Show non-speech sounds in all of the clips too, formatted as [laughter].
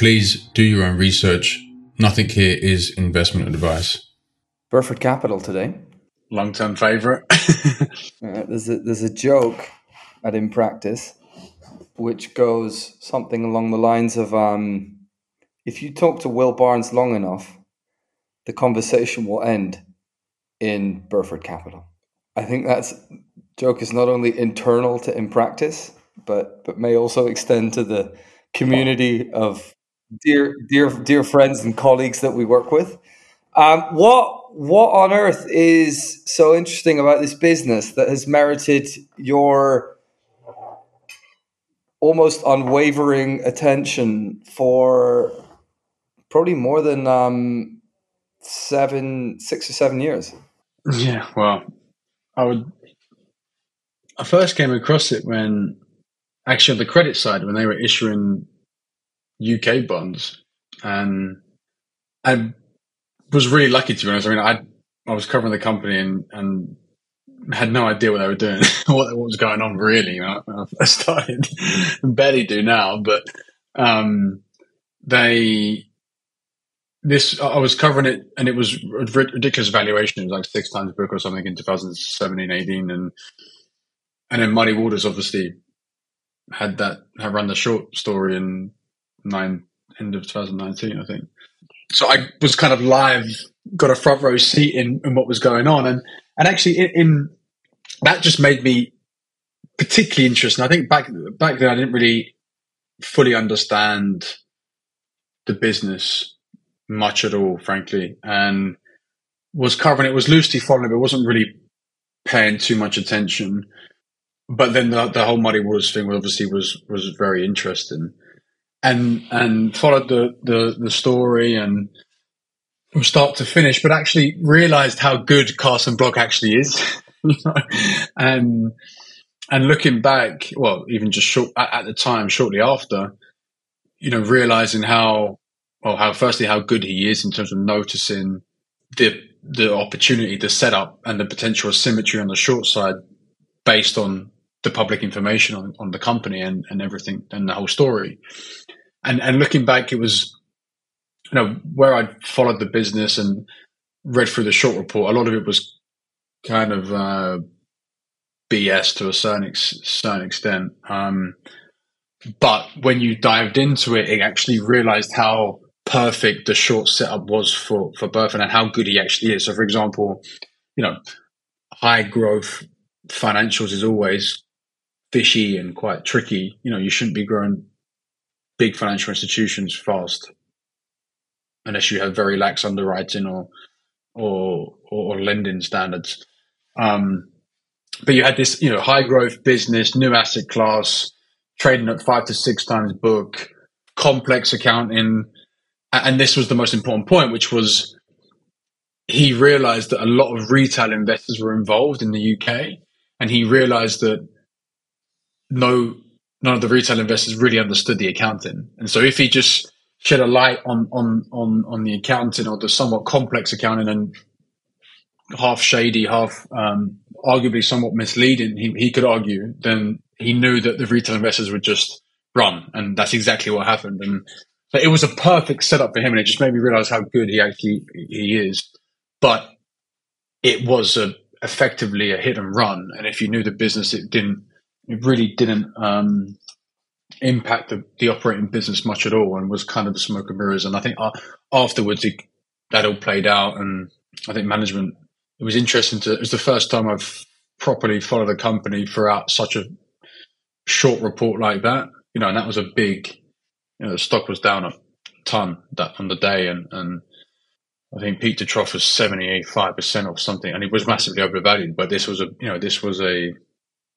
Please do your own research. Nothing here is investment advice. Burford Capital today. Long term favourite. [laughs] uh, there's, a, there's a joke at In Practice which goes something along the lines of um, if you talk to Will Barnes long enough, the conversation will end in Burford Capital. I think that's joke is not only internal to In Practice, but but may also extend to the community of dear, dear, dear friends and colleagues that we work with. Um, what what on earth is so interesting about this business that has merited your almost unwavering attention for probably more than um, seven, six or seven years? Yeah, well, I would. I first came across it when, actually, on the credit side, when they were issuing UK bonds, and I was really lucky to be honest. I mean, I I was covering the company and and had no idea what they were doing, [laughs] what, what was going on really. You know, I [laughs] started barely do now, but um, they this I was covering it and it was ridiculous valuation. It was like six times book or something in 2017, 18, and and then Muddy Waters obviously had that had run the short story in nine end of 2019, I think. So I was kind of live, got a front row seat in, in what was going on, and and actually in, in that just made me particularly interested. I think back back then I didn't really fully understand the business much at all, frankly, and was covering it was loosely following, but wasn't really paying too much attention. But then the, the whole Muddy Waters thing obviously was was very interesting and and followed the the, the story and from start to finish, but actually realized how good Carson Block actually is. [laughs] and and looking back, well, even just short at, at, the time, shortly after, you know, realizing how well how firstly how good he is in terms of noticing the the opportunity, the setup, and the potential asymmetry on the short side based on the public information on, on the company and, and everything and the whole story. And and looking back, it was you know where I followed the business and read through the short report. A lot of it was kind of uh, BS to a certain ex- certain extent. Um, but when you dived into it, it actually realized how perfect the short setup was for for Burford and how good he actually is. So, for example, you know, high growth financials is always fishy and quite tricky. You know, you shouldn't be growing big financial institutions fast, unless you have very lax underwriting or or or, lending standards. Um, but you had this, you know, high growth business, new asset class, trading at five to six times book, complex accounting, and this was the most important point, which was he realized that a lot of retail investors were involved in the UK, and he realized that no none of the retail investors really understood the accounting. And so if he just shed a light on on on on the accounting or the somewhat complex accounting and half shady, half um, arguably somewhat misleading, he, he could argue, then he knew that the retail investors would just run. And that's exactly what happened. And it was a perfect setup for him. And it just made me realize how good he actually he is. But it was a, effectively a hit and run. And if you knew the business, it didn't it really didn't um, impact the, the, operating business much at all and was kind of smoke and mirrors. And I think uh, afterwards it, that all played out. And I think management, it was interesting to, it was the first time I've properly followed a company throughout such a short report like that. You know, and that was a big, you know, the stock was down a ton that on the day. And, and I think Peter trough was 75% or something. And it was massively overvalued, but this was a, you know, this was a,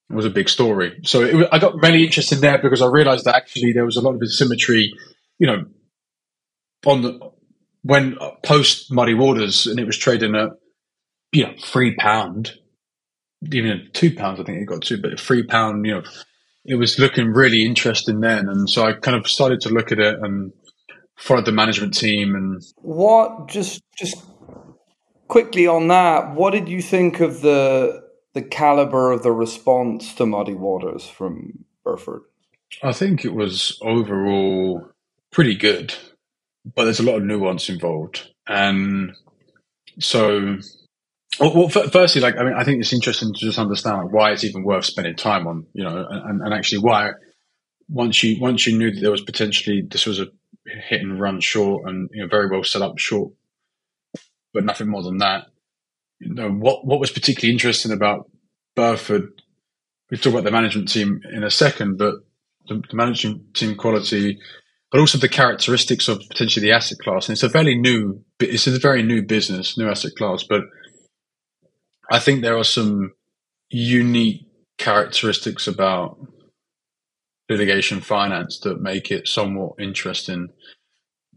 was a big story. So it, I got really interested there because I realized that actually there was a lot of asymmetry, you know, on the when uh, post Muddy Waters and it was trading at you know three pound. even two pounds. I think it got to, but three pound. You know, it was looking really interesting then, and so I kind of started to look at it and followed the management team and what just just quickly on that. What did you think of the the caliber of the response to Muddy Waters from Burford? I think it was overall pretty good, but there's a lot of nuance involved, and so well, firstly, like I mean, I think it's interesting to just understand like, why it's even worth spending time on, you know, and, and actually why once you once you knew that there was potentially this was a hit and run short and you know very well set up short, but nothing more than that. You know what what was particularly interesting about Burford. We talk about the management team in a second, but the, the management team quality, but also the characteristics of potentially the asset class. And it's a fairly new, it's a very new business, new asset class, but I think there are some unique characteristics about litigation finance that make it somewhat interesting,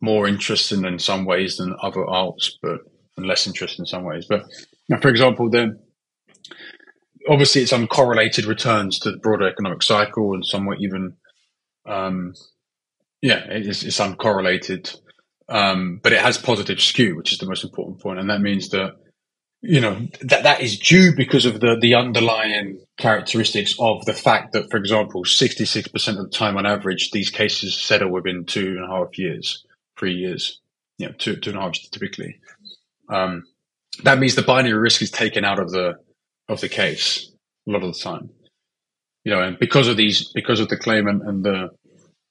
more interesting in some ways than other alts, but and less interesting in some ways. But for example, then obviously it's uncorrelated returns to the broader economic cycle and somewhat even, um, yeah, it's, it's uncorrelated, um, but it has positive skew, which is the most important point, and that means that you know that that is due because of the the underlying characteristics of the fact that, for example, sixty six percent of the time on average, these cases settle within two and a half years, three years, you know, two two and a half typically. Um, that means the binary risk is taken out of the of the case a lot of the time. You know, and because of these, because of the claimant and the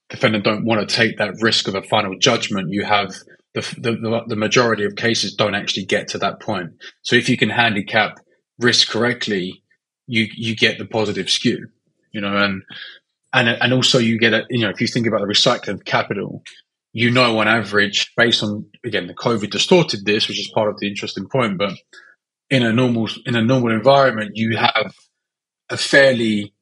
defendant don't want to take that risk of a final judgment, you have the, the, the majority of cases don't actually get to that point. So if you can handicap risk correctly, you you get the positive skew, you know, and and and also you get a you know if you think about the recycling of capital, you know on average based on again the COVID distorted this, which is part of the interesting point, but in a normal in a normal environment you have a fairly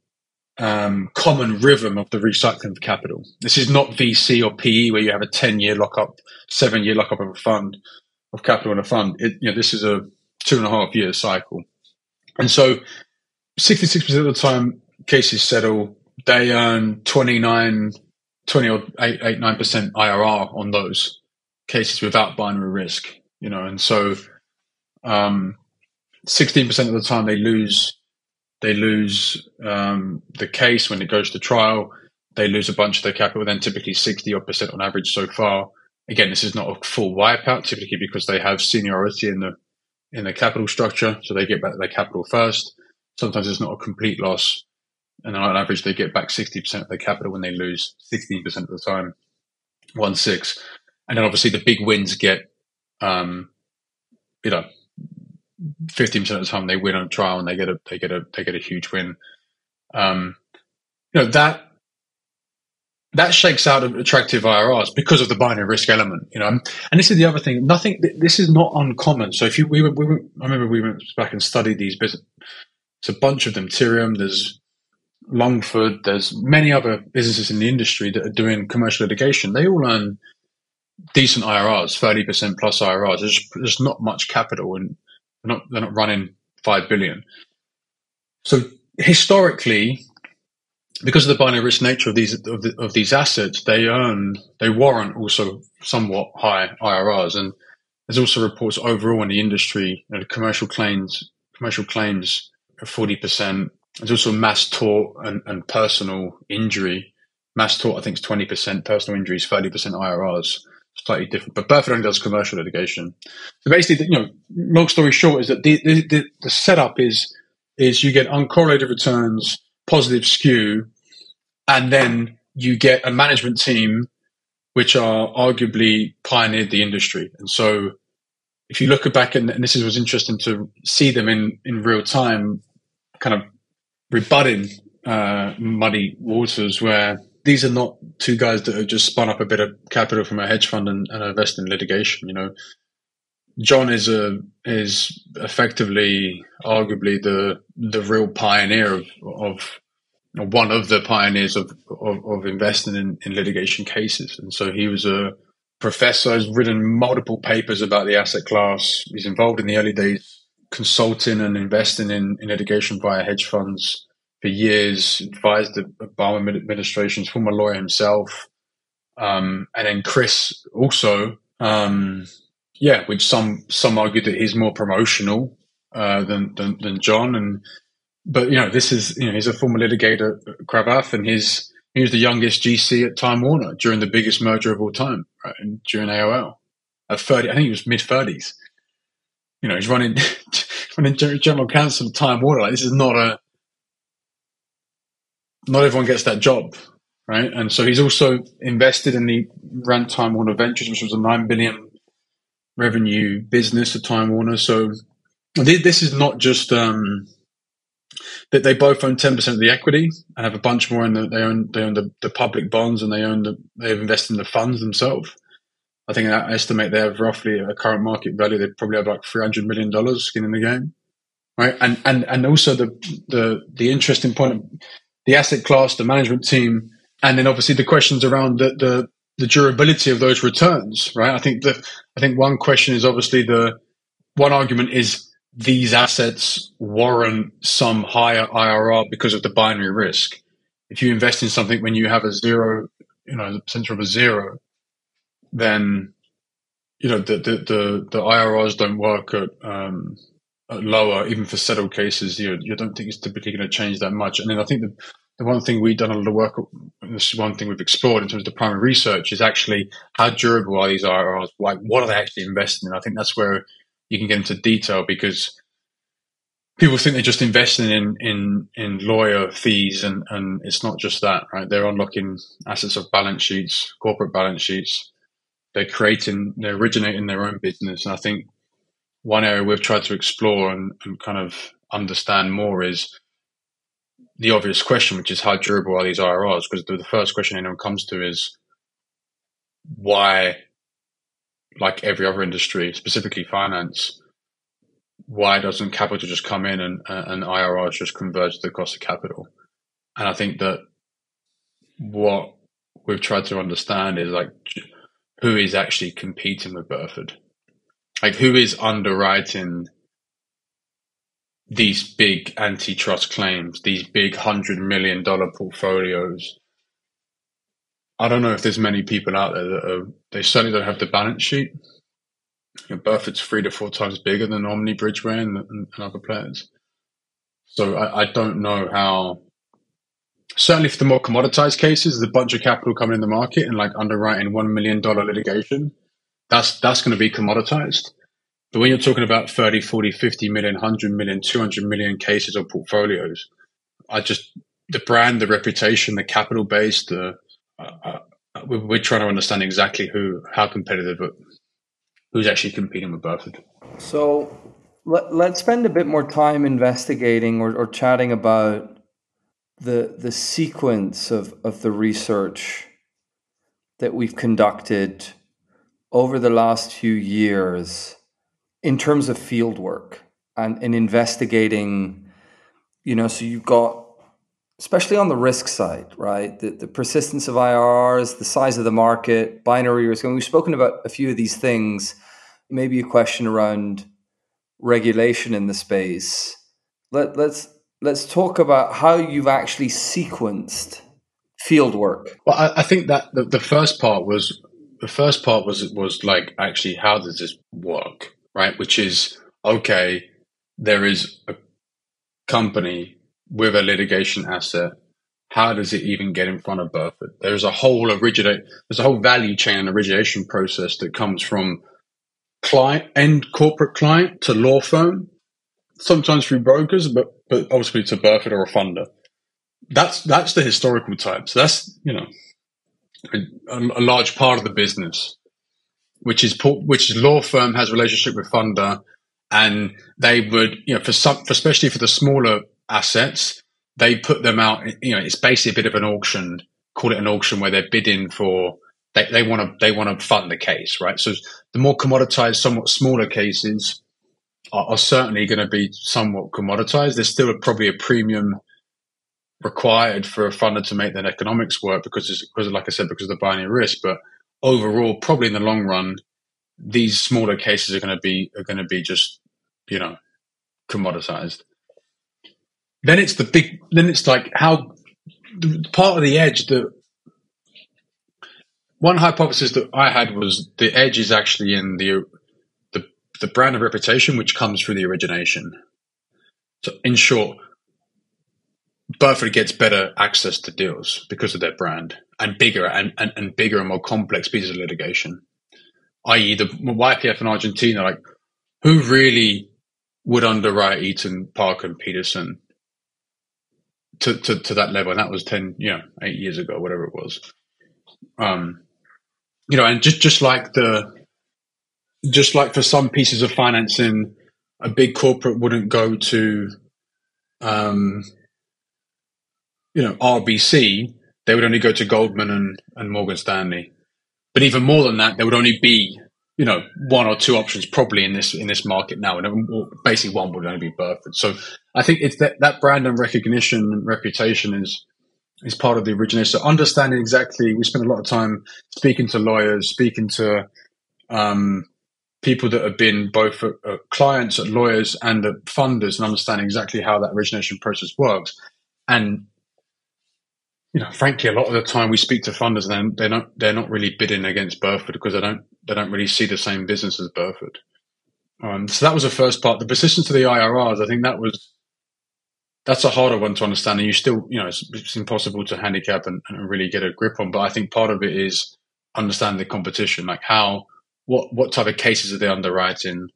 um, common rhythm of the recycling of capital. This is not VC or PE where you have a 10 year lockup, seven year lockup of a fund, of capital in a fund. It, you know, this is a two and a half year cycle. And so 66% of the time cases settle, they earn 29, 20 or 8, 8 9% IRR on those cases without binary risk, you know, and so, um, 16% of the time they lose they lose um, the case when it goes to trial. They lose a bunch of their capital, then typically 60 odd percent on average so far. Again, this is not a full wipeout, typically because they have seniority in the in the capital structure, so they get back their capital first. Sometimes it's not a complete loss, and then on average, they get back 60% of their capital when they lose 16% of the time, one six. And then obviously the big wins get, um, you know, fifteen percent of the time they win on a trial and they get a they get a they get a huge win. Um, you know that that shakes out of attractive IRRs because of the binary risk element. You know, and this is the other thing. Nothing. This is not uncommon. So if you we were, we were I remember we went back and studied these business. It's a bunch of them. Therium. There's Longford. There's many other businesses in the industry that are doing commercial litigation. They all earn decent IRRs, thirty percent plus IRRs. There's, there's not much capital and they're not, they're not running 5 billion. So historically, because of the binary risk nature of these of, the, of, these assets, they earn they warrant also somewhat high IRRs, and there's also reports overall in the industry, know, commercial claims commercial claims are forty percent. There's also mass tort and, and personal injury. Mass tort, I think, is twenty percent. Personal injury is thirty percent IRRs slightly different. But Burford only does commercial litigation. So basically, you know, long story short is that the, the, the setup is is you get uncorrelated returns, positive skew, and then you get a management team which are arguably pioneered the industry. And so if you look back and, and this was interesting to see them in, in real time, kind of rebutting uh, muddy waters where these are not two guys that have just spun up a bit of capital from a hedge fund and, and invest in litigation. You know, John is a is effectively, arguably the the real pioneer of, of one of the pioneers of of, of investing in, in litigation cases, and so he was a professor. Has written multiple papers about the asset class. He's involved in the early days consulting and investing in, in litigation via hedge funds for years, advised the Obama administration's former lawyer himself. Um, and then Chris also, um, yeah, which some some argue that he's more promotional uh, than, than, than John. And but you know, this is you know he's a former litigator, Cravath, and he's he was the youngest GC at Time Warner during the biggest merger of all time, right? And during AOL at thirty, I think he was mid thirties. You know, he's running [laughs] running general counsel of Time Warner. Like this is not a not everyone gets that job, right? And so he's also invested in the ran Time Warner Ventures, which was a nine billion revenue business at Time Warner. So this is not just um, that they both own ten percent of the equity and have a bunch more in the they own they own the, the public bonds and they own the they've invested in the funds themselves. I think I estimate they have roughly a current market value. They probably have like three hundred million dollars skin in the game, right? And and and also the the the interesting point of the asset class, the management team, and then obviously the questions around the the, the durability of those returns, right? I think that I think one question is obviously the one argument is these assets warrant some higher IRR because of the binary risk. If you invest in something when you have a zero, you know, the potential of a zero, then you know the the the, the IRRs don't work at, um, at lower, even for settled cases. You you don't think it's typically going to change that much. And then I think the the one thing we've done a lot of work, this is one thing we've explored in terms of the primary research, is actually how durable are these IRRs? Like, what are they actually investing in? I think that's where you can get into detail because people think they're just investing in in in lawyer fees and and it's not just that right they're unlocking assets of balance sheets corporate balance sheets they're creating they're originating their own business and i think one area we've tried to explore and, and kind of understand more is the obvious question which is how durable are these irrs because the, the first question anyone comes to is why like every other industry specifically finance why doesn't capital just come in and, uh, and IRR just converge the cost of capital? And I think that what we've tried to understand is like who is actually competing with Burford? Like who is underwriting these big antitrust claims, these big hundred million dollar portfolios? I don't know if there's many people out there that are, they certainly don't have the balance sheet you know, Burford's three to four times bigger than Omni Bridgeway and, and, and other players. So I, I, don't know how. Certainly, for the more commoditized cases, there's a bunch of capital coming in the market and like underwriting one million dollar litigation. That's that's going to be commoditized. But when you're talking about 30, 40, 50 million, 100 million, 200 million cases or portfolios, I just the brand, the reputation, the capital base, the uh, uh, we're, we're, trying to understand exactly who how competitive who's actually competing with Burford. So let, let, us spend a bit more time investigating or, or chatting about the the sequence of, of the research that we've conducted over the last few years in terms of field work and in investigating, you know, so you've got especially on the risk side, right? The, the persistence of IRRs, the size of the market, binary risk. And we've spoken about a few of these things maybe a question around regulation in the space. Let, let's let's talk about how you've actually sequenced field work. Well, I, I think that the, the, first part was the first part was was like actually how does this work, right? Which is okay. There is a company with a litigation asset. How does it even get in front of Burford? There's a whole originate. There's a whole value chain and origination process that comes from client and corporate client to law firm, sometimes through brokers, but but ultimately to Burford or a funder. That's that's the historical type. So that's you know a, a large part of the business, which is which is law firm has relationship with funder, and they would you know for some for especially for the smaller assets, they put them out. You know, it's basically a bit of an auction. Call it an auction where they're bidding for they want to they want to fund the case, right? So the more commoditized, somewhat smaller cases are, are certainly going to be somewhat commoditized. There's still a, probably a premium required for a funder to make that economics work because, because, like I said, because of the binary risk. But overall, probably in the long run, these smaller cases are going to be are going to be just you know commoditized. Then it's the big. Then it's like how part of the edge that one hypothesis that I had was the edge is actually in the the brand of reputation which comes through the origination. So in short, Burford gets better access to deals because of their brand and bigger and, and, and bigger and more complex pieces of litigation. I.e. the YPF in Argentina, like who really would underwrite Eton, Park, and Petersen to, to, to that level? And that was 10, you know, eight years ago, whatever it was. Um, you know, and just just like the just like for some pieces of financing, a big corporate wouldn't go to, um, you know, RBC. They would only go to Goldman and, and Morgan Stanley. But even more than that, there would only be, you know, one or two options probably in this in this market now, and basically one would only be Burford. So I think it's that that brand and recognition and reputation is is part of the origination. So understanding exactly, we spend a lot of time speaking to lawyers, speaking to um, people that have been both uh, clients, lawyers, and at funders, and understanding exactly how that origination process works. And you know, frankly, a lot of the time we speak to funders, and they're not they're not really bidding against Burford because they don't they don't really see the same business as Burford. Um, so that was the first part. The persistence to the IRRs, I think that was that's a harder one to understand, and you still, you know, it's, it's impossible to handicap and, and, really get a grip on. But I think part of it is understanding the competition, like how, what, what type of cases are they underwriting?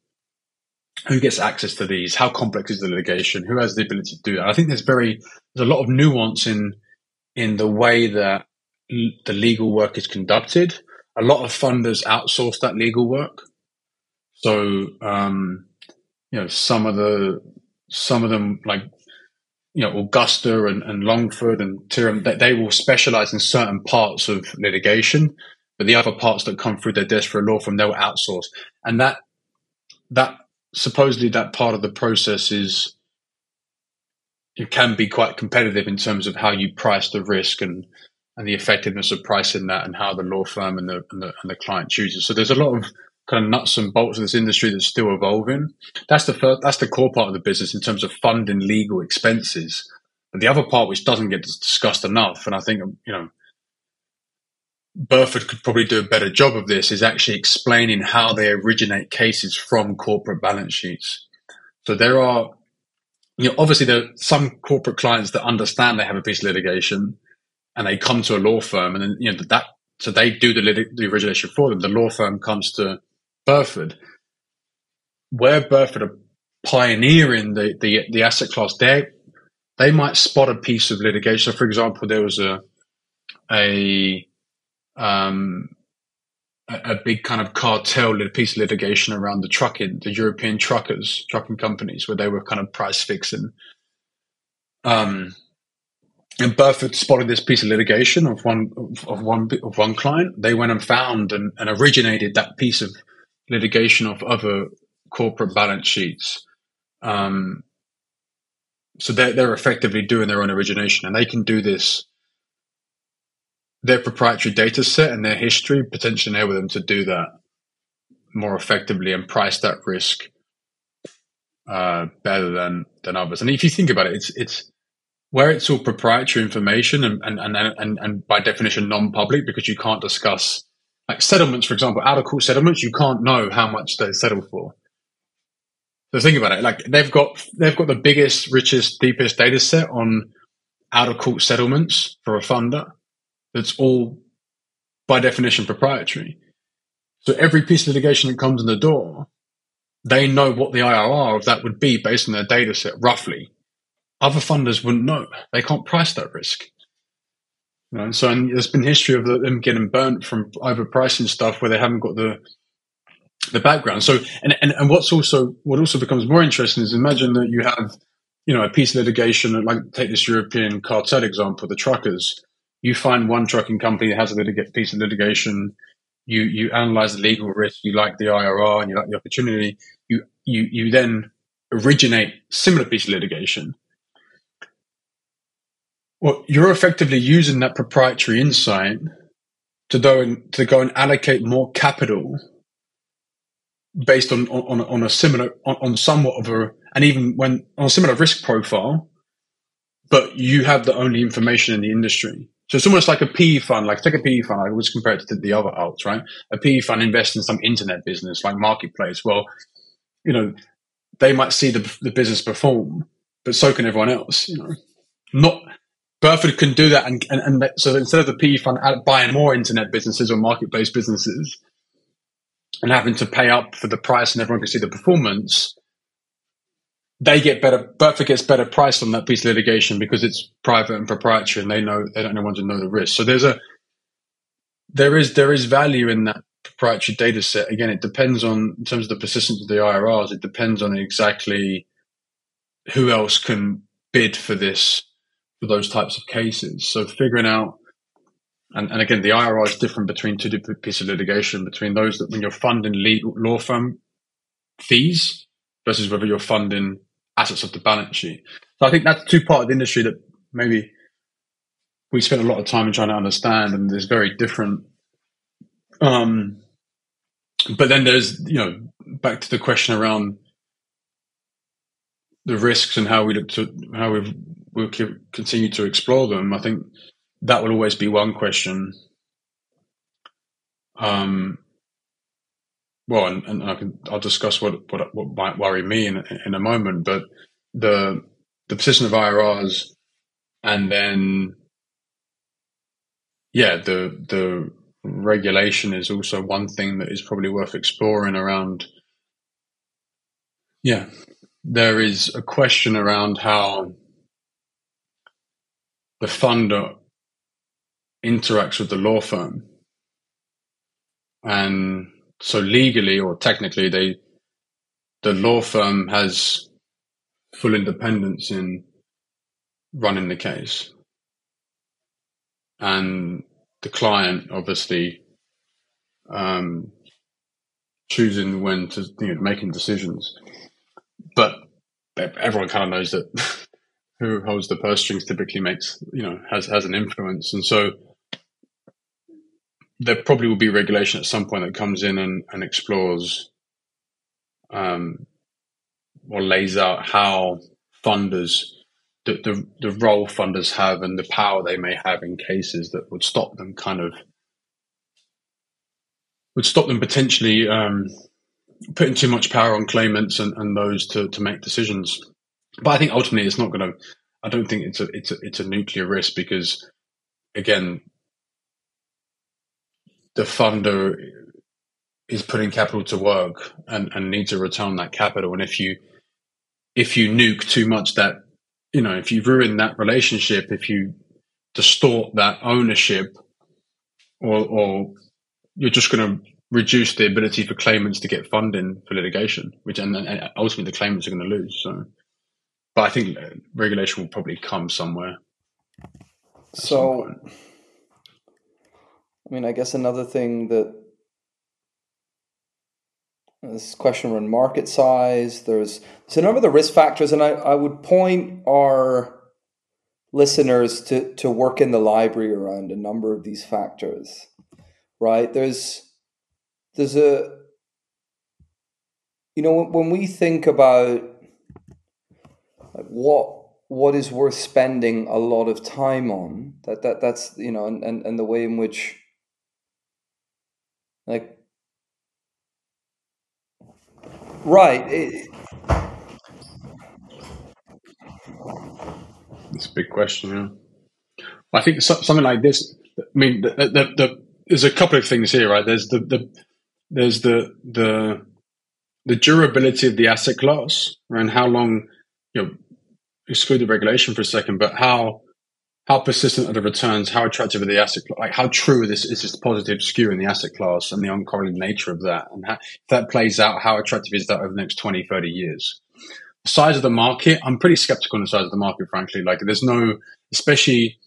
Who gets access to these? How complex is the litigation? Who has the ability to do that? I think there's very, there's a lot of nuance in, in the way that the legal work is conducted. A lot of funders outsource that legal work. So, um, you know, some of the, some of them like you know, Augusta and, and Longford and Therium, they, they will specialize in certain parts of litigation, but the other parts that come through their desk for a law firm, they'll outsource. And that, that supposedly that part of the process is, it can be quite competitive in terms of how you price the risk and, and the effectiveness of pricing that and how the law firm and the, and the, and the client chooses. So there's a lot of kind of nuts and bolts of this industry that's still evolving. That's the first, that's the core part of the business in terms of funding legal expenses. But the other part, which doesn't get discussed enough, and I think you know, Burford could probably do a better job of this, is actually explaining how they originate cases from corporate balance sheets. So there are, you know, obviously there are some corporate clients that understand they have a piece of litigation, and they come to a law firm, and then you know that so they do the, the origination for them. The law firm comes to Burford, where Burford are pioneering the, the, the asset class, they they might spot a piece of litigation. So for example, there was a a um, a, a big kind of cartel piece of litigation around the trucking, the European truckers, trucking companies, where they were kind of price fixing. Um, and Burford spotted this piece of litigation of one of one of one client. They went and found and, and originated that piece of litigation of other corporate balance sheets. Um, so they're, they're effectively doing their own origination and they can do this. Their proprietary data set and their history potentially enable them to do that more effectively and price that risk uh, better than than others. And if you think about it, it's it's where it's all proprietary information and and and and, and by definition non-public because you can't discuss like settlements, for example, out of court settlements, you can't know how much they settle for. So think about it. Like they've got they've got the biggest, richest, deepest data set on out of court settlements for a funder. That's all by definition proprietary. So every piece of litigation that comes in the door, they know what the IRR of that would be based on their data set roughly. Other funders wouldn't know. They can't price that risk. You know, so and there's been history of them getting burnt from overpricing stuff where they haven't got the the background. So and, and and what's also what also becomes more interesting is imagine that you have you know a piece of litigation like take this European cartel example, the truckers. You find one trucking company that has a piece of litigation. You you analyze the legal risk. You like the IRR and you like the opportunity. You you you then originate similar piece of litigation well, you're effectively using that proprietary insight to go and to go and allocate more capital based on on, on a similar on, on somewhat of a and even when on a similar risk profile, but you have the only information in the industry. So it's almost like a PE fund, like take a PE fund, I always compare it to the other alts, right? A PE fund invests in some internet business like marketplace. Well, you know, they might see the, the business perform, but so can everyone else, you know. Not Burford can do that, and, and, and so instead of the PE fund buying more internet businesses or marketplace businesses and having to pay up for the price, and everyone can see the performance, they get better. Burford gets better price on that piece of litigation because it's private and proprietary, and they know they don't want to know the risk. So there's a there is there is value in that proprietary data set. Again, it depends on in terms of the persistence of the IRRs. It depends on exactly who else can bid for this for those types of cases. So figuring out, and, and again, the IRR is different between two different pieces of litigation, between those that when you're funding legal, law firm fees versus whether you're funding assets of the balance sheet. So I think that's two part of the industry that maybe we spent a lot of time in trying to understand, and there's very different. Um, but then there's you know back to the question around the risks and how we look to how we we'll continue to explore them. I think that will always be one question. Um, well, and, and I can I'll discuss what what what might worry me in in a moment, but the the position of IRRs, and then yeah, the the regulation is also one thing that is probably worth exploring around. Yeah, there is a question around how the funder interacts with the law firm. And so legally or technically they the law firm has full independence in running the case. And the client obviously um, choosing when to you know, making decisions but everyone kind of knows that [laughs] who holds the purse strings typically makes you know has has an influence, and so there probably will be regulation at some point that comes in and, and explores um, or lays out how funders the, the the role funders have and the power they may have in cases that would stop them kind of would stop them potentially um, putting too much power on claimants and, and those to, to make decisions. But I think ultimately it's not going to. I don't think it's a it's a it's a nuclear risk because again, the funder is putting capital to work and, and needs to return that capital. And if you if you nuke too much that you know if you ruin that relationship, if you distort that ownership, or or you're just going to reduce the ability for claimants to get funding for litigation, which and, and ultimately the claimants are going to lose. So, but I think regulation will probably come somewhere. So, I mean, I guess another thing that uh, this question around market size. There's a number of the risk factors, and I, I would point our listeners to to work in the library around a number of these factors. Right? There's there's a you know when we think about what what is worth spending a lot of time on that that that's you know and and, and the way in which like right it, it's a big question yeah. I think something like this i mean the, the, the, there's a couple of things here right? There's the, the there's the the the durability of the asset class and how long you know exclude the regulation for a second, but how how persistent are the returns? How attractive are the asset? Like how true this is this positive skew in the asset class and the uncorrelated nature of that, and how, if that plays out, how attractive is that over the next 20, 30 years? Size of the market, I'm pretty skeptical on the size of the market, frankly. Like there's no, especially,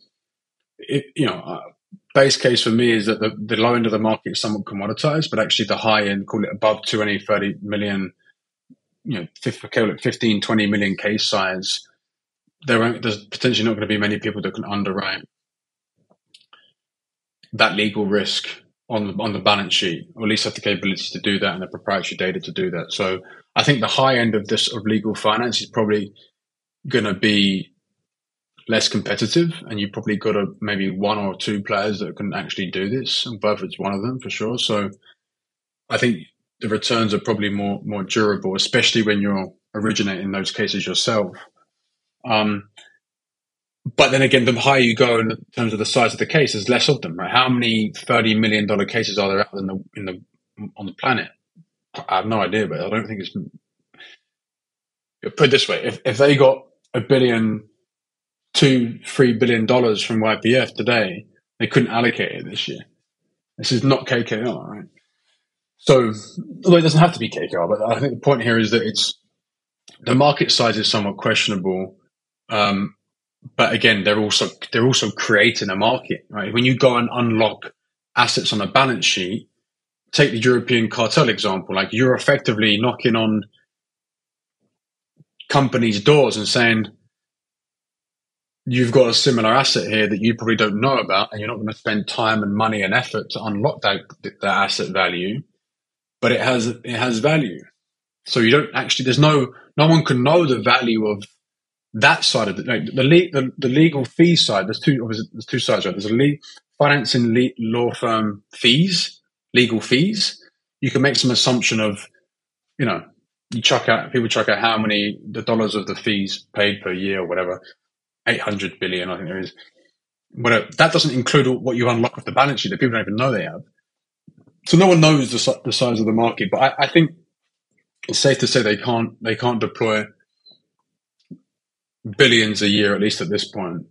it, you know, uh, base case for me is that the, the low end of the market is somewhat commoditized, but actually the high end, call it above 20, 30 million, you know, 15, 20 million case size, there there's potentially not going to be many people that can underwrite that legal risk on the, on the balance sheet, or at least have the capability to do that and the proprietary data to do that. So I think the high end of this of legal finance is probably going to be less competitive, and you've probably got a maybe one or two players that can actually do this, and Burford's one of them for sure. So I think the returns are probably more more durable, especially when you're originating those cases yourself. Um, but then again, the higher you go in terms of the size of the case, there's less of them. Right? How many thirty million dollar cases are there out in the in the on the planet? I have no idea, but I don't think it's. Put it this way: if if they got a billion, two, three billion dollars from YPF today, they couldn't allocate it this year. This is not KKR, right? So, although it doesn't have to be KKR, but I think the point here is that it's the market size is somewhat questionable. Um, but again, they're also they're also creating a market, right? When you go and unlock assets on a balance sheet, take the European cartel example, like you're effectively knocking on companies' doors and saying, you've got a similar asset here that you probably don't know about, and you're not going to spend time and money and effort to unlock that that asset value, but it has it has value. So you don't actually there's no no one can know the value of that side of the like the, the, the legal fee side. There's two obviously, there's two sides. Right? There's a le- financing le- law firm fees, legal fees. You can make some assumption of, you know, you chuck out people chuck out how many the dollars of the fees paid per year or whatever, eight hundred billion I think there is. But uh, that doesn't include what you unlock off the balance sheet that people don't even know they have. So no one knows the, the size of the market, but I, I think it's safe to say they can't they can't deploy billions a year, at least at this point.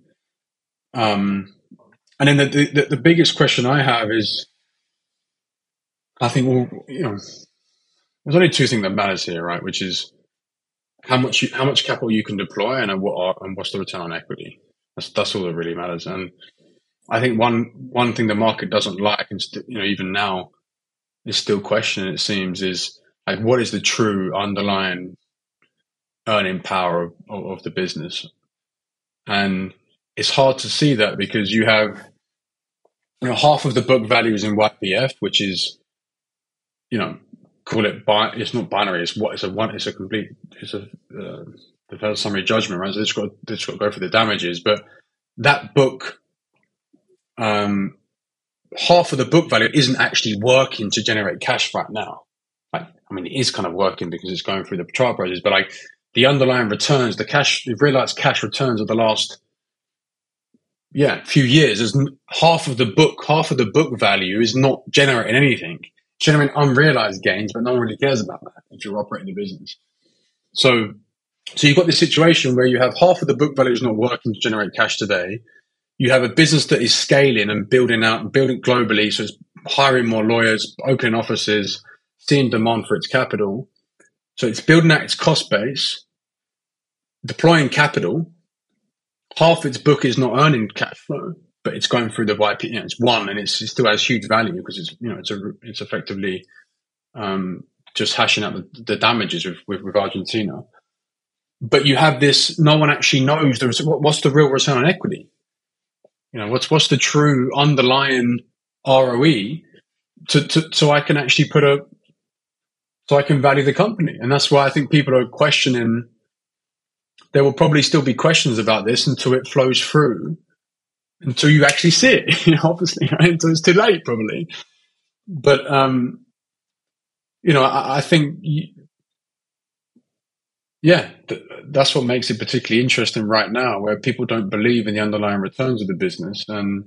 Um, and then the, the, the biggest question I have is, I think, well, you know, there's only two things that matters here, right? Which is how much you, how much capital you can deploy and what are, and what's the return on equity. That's that's all that really matters. And I think one one thing the market doesn't like, and st- you know, even now, is still questioning. It seems is like what is the true underlying earning power of, of the business. And it's hard to see that because you have you know half of the book value is in YPF, which is you know call it bi- it's not binary. It's what it's a one. It's a complete. It's a uh, the first summary judgment, right? So it's got it's got to go for the damages, but that book, um, half of the book value isn't actually working to generate cash right now. Like, I mean, it is kind of working because it's going through the trial process, but like the underlying returns, the cash, the realized cash returns of the last, yeah, few years is half of the book, half of the book value is not generating anything, generating unrealized gains, but no one really cares about that if you're operating the business. So, so you've got this situation where you have half of the book value is not working to generate cash today. You have a business that is scaling and building out and building globally. So it's hiring more lawyers, opening offices, seeing demand for its capital so it's building out its cost base, deploying capital. Half its book is not earning cash flow, but it's going through the YP. You know, it's one, and it's, it still has huge value because it's you know it's a, it's effectively um, just hashing out the, the damages with, with, with Argentina. But you have this. No one actually knows the, what's the real return on equity. You know what's what's the true underlying ROE to, to so I can actually put a so I can value the company. And that's why I think people are questioning. There will probably still be questions about this until it flows through, until you actually see it, [laughs] you know, obviously, right? Until it's too late, probably. But, um, you know, I, I think, yeah, th- that's what makes it particularly interesting right now, where people don't believe in the underlying returns of the business. And,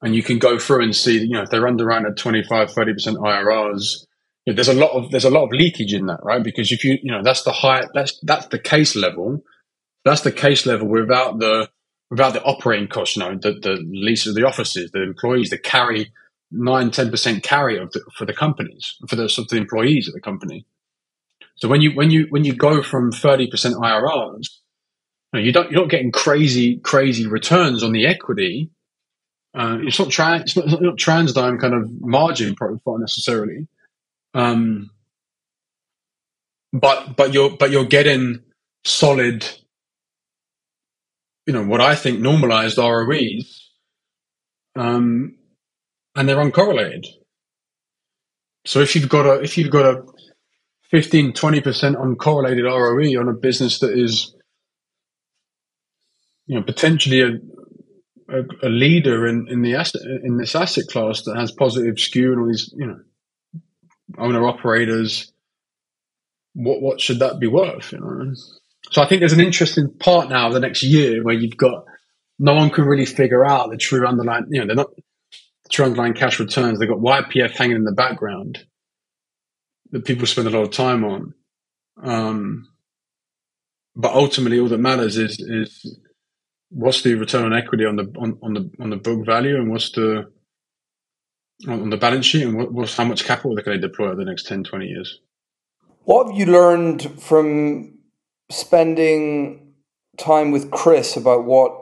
and you can go through and see, you know, if they're underwriting at 25, 30% IRRs, there's a lot of there's a lot of leakage in that, right? Because if you you know that's the high that's that's the case level, that's the case level without the without the operating costs, you know, the the leases of the offices, the employees, the carry nine ten percent carry of the, for the companies for the sort of the employees of the company. So when you when you when you go from thirty percent IRRs, you, know, you don't you're not getting crazy crazy returns on the equity. Uh, it's not trans it's not, not TransDigm kind of margin profile necessarily um, but but you're but you're getting solid, you know, what I think normalized ROEs, um, and they're uncorrelated. So if you've got a if you've got a 15, 20% uncorrelated ROE on a business that is you know potentially a a, a leader in, in the asset in this asset class that has positive skew and all these you know owner operators what what should that be worth you know? So I think there's an interesting part now of the next year where you've got no one can really figure out the true underlying you know they're not true underlying cash returns they've got YPF hanging in the background that people spend a lot of time on. Um, but ultimately all that matters is is what's the return on equity on the on, on the on the book value and what's the on the balance sheet and what, what's how much capital they're going to deploy over the next 10 20 years. What have you learned from spending time with chris about what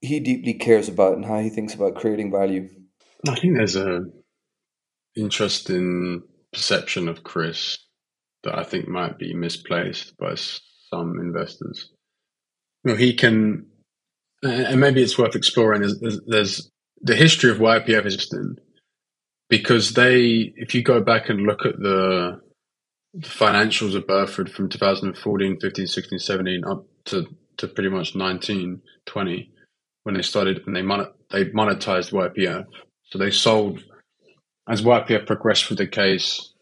he deeply cares about and how he thinks about creating value? I think there's a interesting perception of chris that i think might be misplaced by some investors. You know, he can, and maybe it's worth exploring. There's, there's, there's the history of YPF is interesting because they, if you go back and look at the, the financials of Burford from 2014, 15, 16, 17 up to, to pretty much 19, 20, when they started and they mon- they monetized YPF. So they sold as YPF progressed through the case.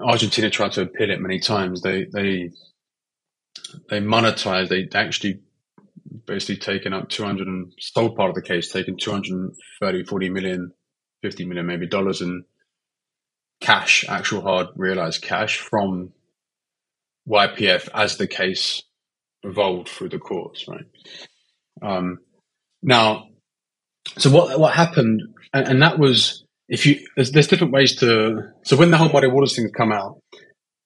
Argentina tried to appeal it many times. They they they monetized. They actually basically taken up 200 and sold part of the case, taken 230, 40 million, 50 million maybe dollars in cash, actual hard realized cash from YPF as the case evolved through the courts, right? Um, now, so what what happened, and, and, that was if you there's, there's different ways to so when the whole Muddy Waters thing come out,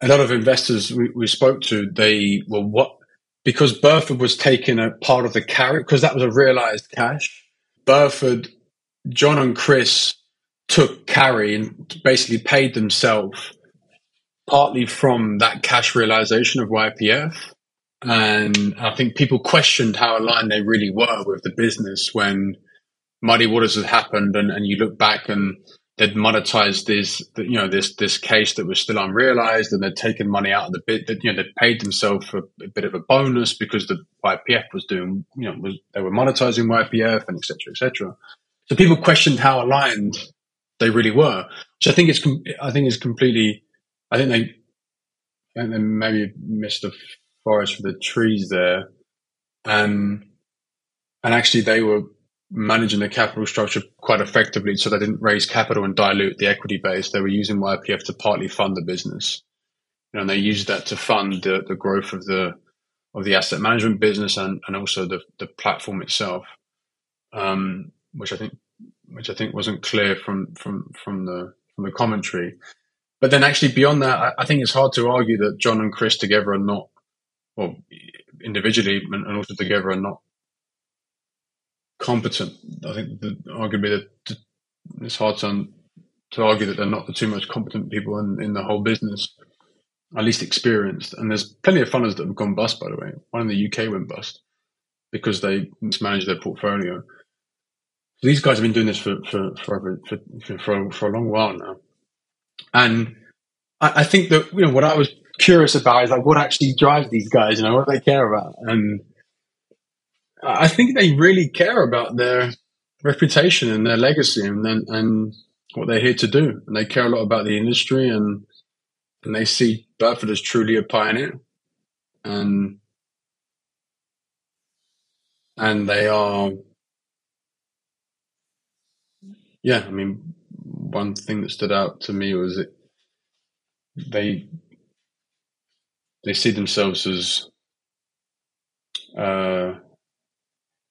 a lot of investors we, we spoke to, they were what because Burford was taking a part of the carry because that was a realized cash. Burford, John and Chris took carry and basically paid themselves partly from that cash realization of YPF. And I think people questioned how aligned they really were with the business when Muddy Waters had happened and, and you look back and they'd monetized this, you know, this this case that was still unrealized, and they'd taken money out of the bit that you know they'd paid themselves for a bit of a bonus because the YPF was doing, you know, was they were monetizing YPF and etc. etc. So people questioned how aligned they really were, which I think is I think is completely. I think they, I think they maybe missed the forest for the trees there, and and actually they were managing the capital structure quite effectively so they didn't raise capital and dilute the equity base. They were using YPF to partly fund the business. You know, and they used that to fund the, the growth of the of the asset management business and, and also the, the platform itself. Um, which I think which I think wasn't clear from from from the from the commentary. But then actually beyond that, I, I think it's hard to argue that John and Chris together are not well individually and also together are not competent. I think the, arguably that it's hard to, to argue that they're not the two most competent people in, in the whole business, at least experienced. And there's plenty of funders that have gone bust, by the way. One in the UK went bust because they mismanaged their portfolio. So these guys have been doing this for for for for, for, for a long while now, and I, I think that you know what I was curious about is like what actually drives these guys, you know, what they care about, and I think they really care about their reputation and their legacy and and what they're here to do. And they care a lot about the industry and and they see Burford as truly a pioneer. And and they are yeah, I mean one thing that stood out to me was that they they see themselves as uh,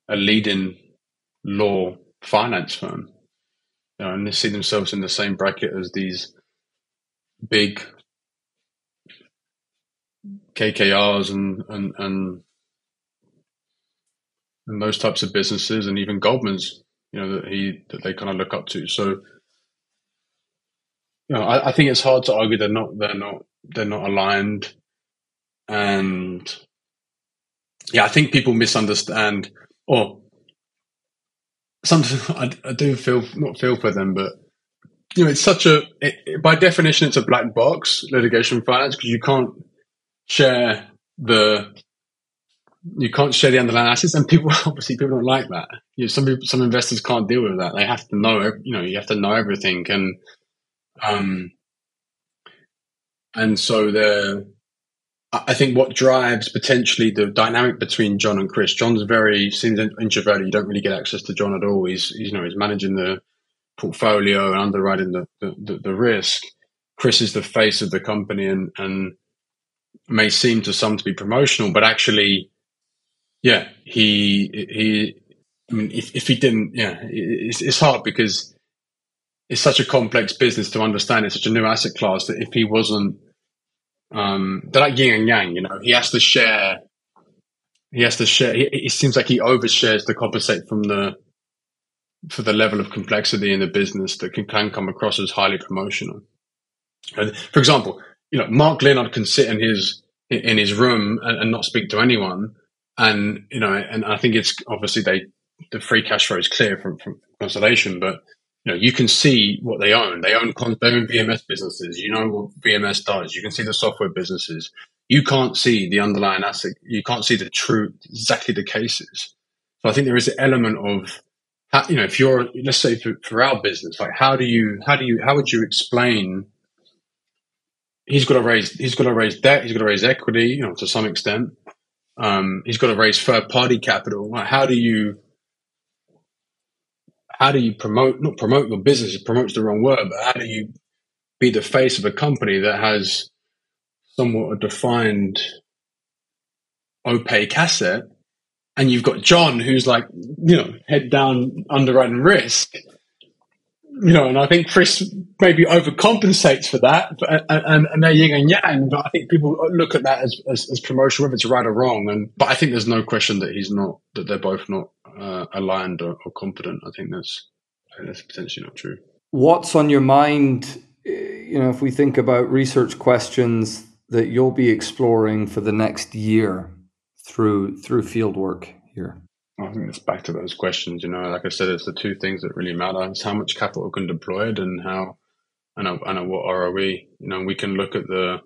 a leading law finance firm. You know, and they see themselves in the same bracket as these big KKRs and and and, and those types of businesses, and even Goldman's, you know, that he that they kind of look up to. So, you know, I, I think it's hard to argue they're not they're not they're not aligned, and yeah, I think people misunderstand or sometimes [laughs] I, I, do feel not feel for them, but you know, it's such a it, it, by definition, it's a black box litigation finance because you can't share the you can't share the underlying assets, and people [laughs] obviously people don't like that. You know, some people, some investors can't deal with that. They have to know, you know, you have to know everything, and um, and so the I think what drives potentially the dynamic between John and Chris. John's very seems introverted. You don't really get access to John at all. He's, you know he's managing the portfolio and underwriting the, the, the, risk. Chris is the face of the company and and may seem to some to be promotional, but actually, yeah, he he. I mean, if, if he didn't, yeah, it's, it's hard because it's such a complex business to understand. It's such a new asset class that if he wasn't um, they're like yin and yang. You know, he has to share. He has to share. It seems like he overshares to compensate from the for the level of complexity in the business that can, can come across as highly promotional. And for example, you know, Mark Leonard can sit in his in his room and, and not speak to anyone, and you know, and I think it's obviously they the free cash flow is clear from, from Constellation, but you know, you can see what they own. They own, they own VMS businesses. You know what VMS does. You can see the software businesses. You can't see the underlying asset. You can't see the true, exactly the cases. So I think there is an element of, how, you know, if you're, let's say for, for our business, like how do you, how do you, how would you explain? He's got to raise, he's got to raise debt. He's got to raise equity, you know, to some extent. Um, he's got to raise third party capital. How do you, how do you promote not promote your business it promotes the wrong word but how do you be the face of a company that has somewhat a defined opaque asset and you've got john who's like you know head down underwriting risk you know, and I think Chris maybe overcompensates for that, but, and, and they're yin and yang. But I think people look at that as, as, as whether it's right or wrong. And but I think there's no question that he's not that they're both not uh, aligned or, or, competent. I think that's that's potentially not true. What's on your mind? You know, if we think about research questions that you'll be exploring for the next year through through fieldwork here. I think it's back to those questions. You know, like I said, it's the two things that really matter: it's how much capital can deployed and how and a, and a what ROE. You know, we can look at the.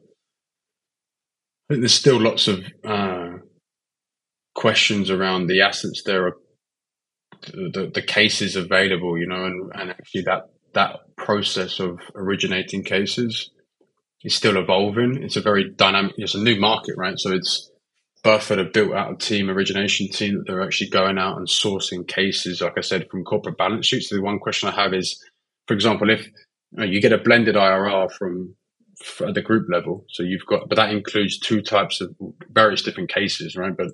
I think there's still lots of uh, questions around the assets there are the, the cases available, you know, and, and actually that that process of originating cases is still evolving. It's a very dynamic. It's a new market, right? So it's Burford have built out a team, origination team, that they're actually going out and sourcing cases, like I said, from corporate balance sheets. So the one question I have is, for example, if you, know, you get a blended IRR from at the group level, so you've got, but that includes two types of various different cases, right? But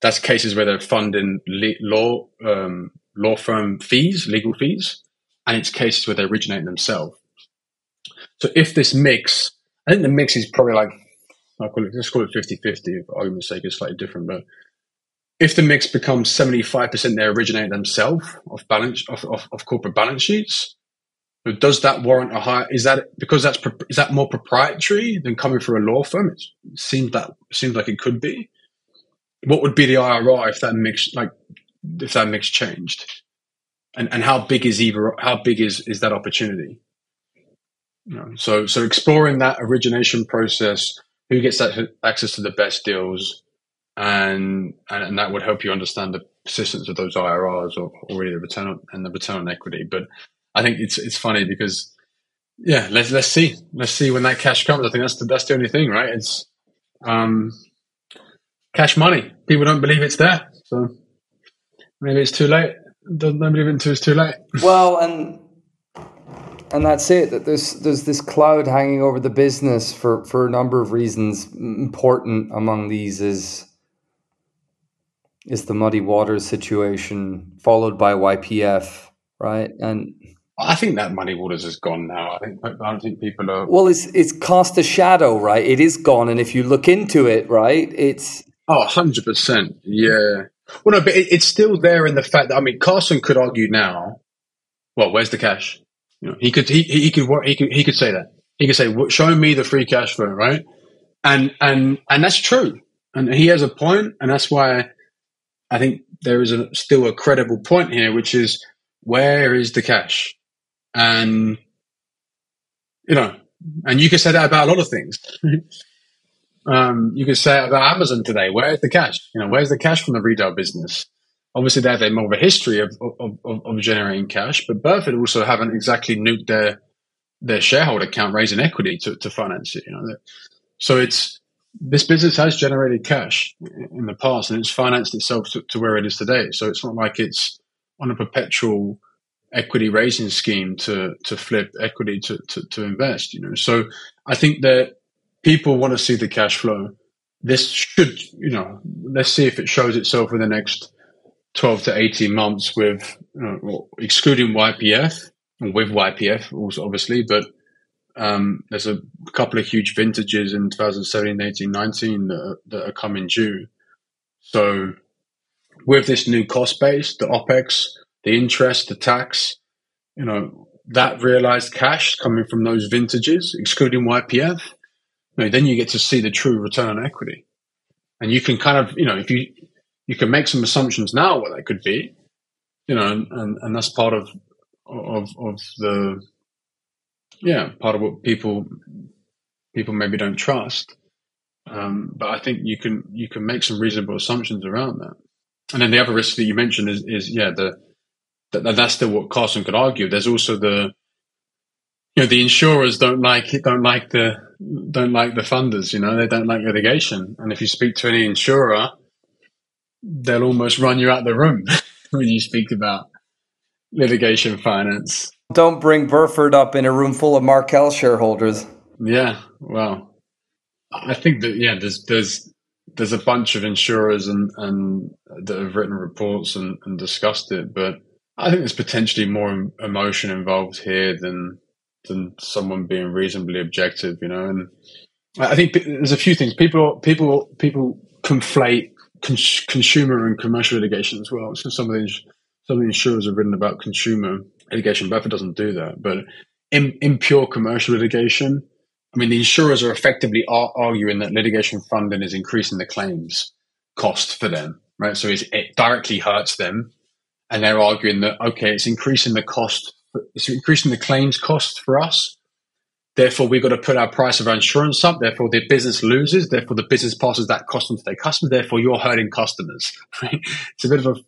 that's cases where they're funding law um, law firm fees, legal fees, and it's cases where they originate themselves. So if this mix, I think the mix is probably like, I'll call it, let's call it 50 50, for argument's sake, it's slightly different. But if the mix becomes 75% they originate themselves off balance, off, off, off, corporate balance sheets, does that warrant a higher, is that, because that's, is that more proprietary than coming through a law firm? It seems that, seems like it could be what would be the IRR if that mix like if that mix changed, and and how big is either how big is is that opportunity? You know, so so exploring that origination process, who gets that access to the best deals, and and, and that would help you understand the persistence of those IRRs or, or really the return on, and the return on equity. But I think it's it's funny because yeah, let's let's see let's see when that cash comes. I think that's the that's the only thing, right? It's um cash money. People don't believe it's there. So maybe it's too late. Don't believe it until it's too late. [laughs] Well, and and that's it. That there's there's this cloud hanging over the business for for a number of reasons. Important among these is is the muddy waters situation, followed by YPF, right? And I think that Muddy Waters is gone now. I think I don't think people are. Well, it's it's cast a shadow, right? It is gone, and if you look into it, right, it's Oh, 100%. Yeah. Well, no, but it, it's still there in the fact that, I mean, Carson could argue now, well, where's the cash? You know, he could, he, he could, he could, he could say that. He could say, show me the free cash flow, right? And, and, and that's true. And he has a point, and that's why I think there is a, still a credible point here, which is where is the cash? And you know, and you can say that about a lot of things. [laughs] um, you could say about Amazon today. Where's the cash? You know, where's the cash from the retail business? Obviously, they have more of a history of, of, of, of generating cash, but Burford also haven't exactly nuked their their shareholder account raising equity to, to finance it. You know, so it's this business has generated cash in the past and it's financed itself to, to where it is today. So it's not like it's on a perpetual equity raising scheme to to flip equity to, to, to invest. You know, so I think that people want to see the cash flow. This should, you know, let's see if it shows itself in the next 12 to 18 months with, you know, excluding YPF, with YPF also obviously, but um, there's a couple of huge vintages in 2017, 18, 19 that are, that are coming due. So with this new cost base, the OPEX, the interest, the tax, you know, that realized cash coming from those vintages, excluding YPF, you know, then you get to see the true return on equity. And you can kind of, you know, if you, you can make some assumptions now what that could be, you know, and, and, and that's part of, of, of the, yeah, part of what people, people maybe don't trust. Um, but I think you can, you can make some reasonable assumptions around that. And then the other risk that you mentioned is, is yeah, the, that, that's still what Carson could argue. There's also the, you know, the insurers don't like don't like the, don't like the funders, you know, they don't like litigation. And if you speak to any insurer, they'll almost run you out the room [laughs] when you speak about litigation finance. Don't bring Burford up in a room full of Markel shareholders. Yeah, well, I think that yeah, there's there's there's a bunch of insurers and and that have written reports and, and discussed it, but I think there's potentially more emotion involved here than than someone being reasonably objective, you know. And I think there's a few things people people people conflate cons- consumer and commercial litigation as well. So some of the some of the insurers have written about consumer litigation. Burford doesn't do that, but in, in pure commercial litigation, I mean, the insurers are effectively ar- arguing that litigation funding is increasing the claims cost for them, right? So it directly hurts them and they're arguing that okay, it's increasing the cost, it's increasing the claims cost for us. Therefore, we've got to put our price of our insurance up. Therefore, the business loses. Therefore, the business passes that cost on to their customers. Therefore, you're hurting customers. [laughs] It's a bit of a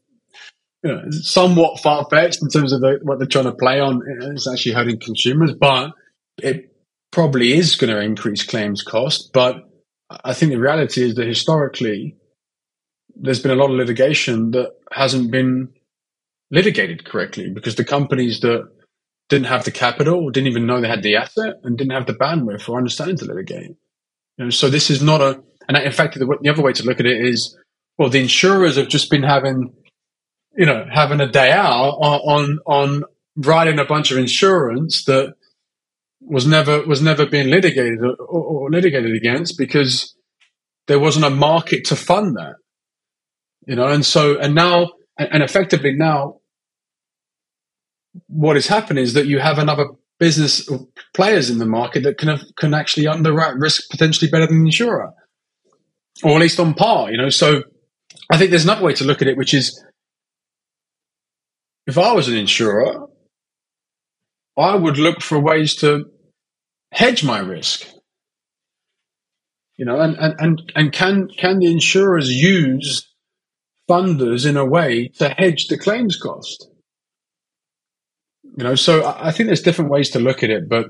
you know, somewhat far fetched in terms of the, what they're trying to play on. It's actually hurting consumers, but it probably is going to increase claims cost. But I think the reality is that historically, there's been a lot of litigation that hasn't been litigated correctly because the companies that didn't have the capital, didn't even know they had the asset, and didn't have the bandwidth or understanding to litigate. You know, so this is not a, and in fact, the, the other way to look at it is, well, the insurers have just been having, you know, having a day out on on, on writing a bunch of insurance that was never was never being litigated or, or litigated against because there wasn't a market to fund that. You know, and so and now and effectively now what has happened is that you have another business players in the market that can can actually underwrite risk potentially better than the insurer, or at least on par. You know, so I think there's another way to look at it, which is if I was an insurer, I would look for ways to hedge my risk. You know, and, and, and, and can can the insurers use funders in a way to hedge the claims cost? You know, so I think there's different ways to look at it, but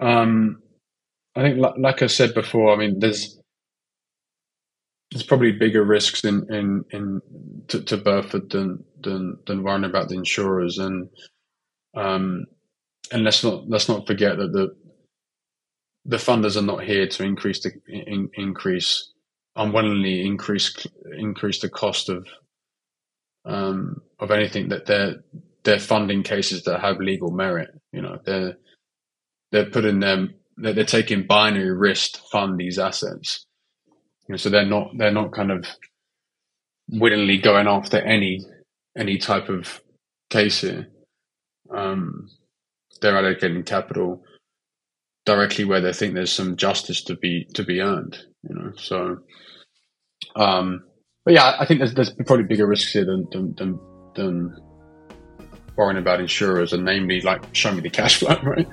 um, I think, like, I said before, I mean, there's there's probably bigger risks in in in to, to Burford than than than worrying about the insurers, and um, and let's not let's not forget that the the funders are not here to increase the in, increase unwillingly increase increase the cost of um, of anything that they're they're funding cases that have legal merit. You know, they're they're putting them they're, they're taking binary risk to fund these assets. You know, so they're not they're not kind of willingly going after any any type of case here. Um, they're allocating capital directly where they think there's some justice to be to be earned. You know, so um, but yeah, I think there's, there's probably bigger risks here than than, than, than worrying about insurers, and namely like show me the cash flow, [laughs] right?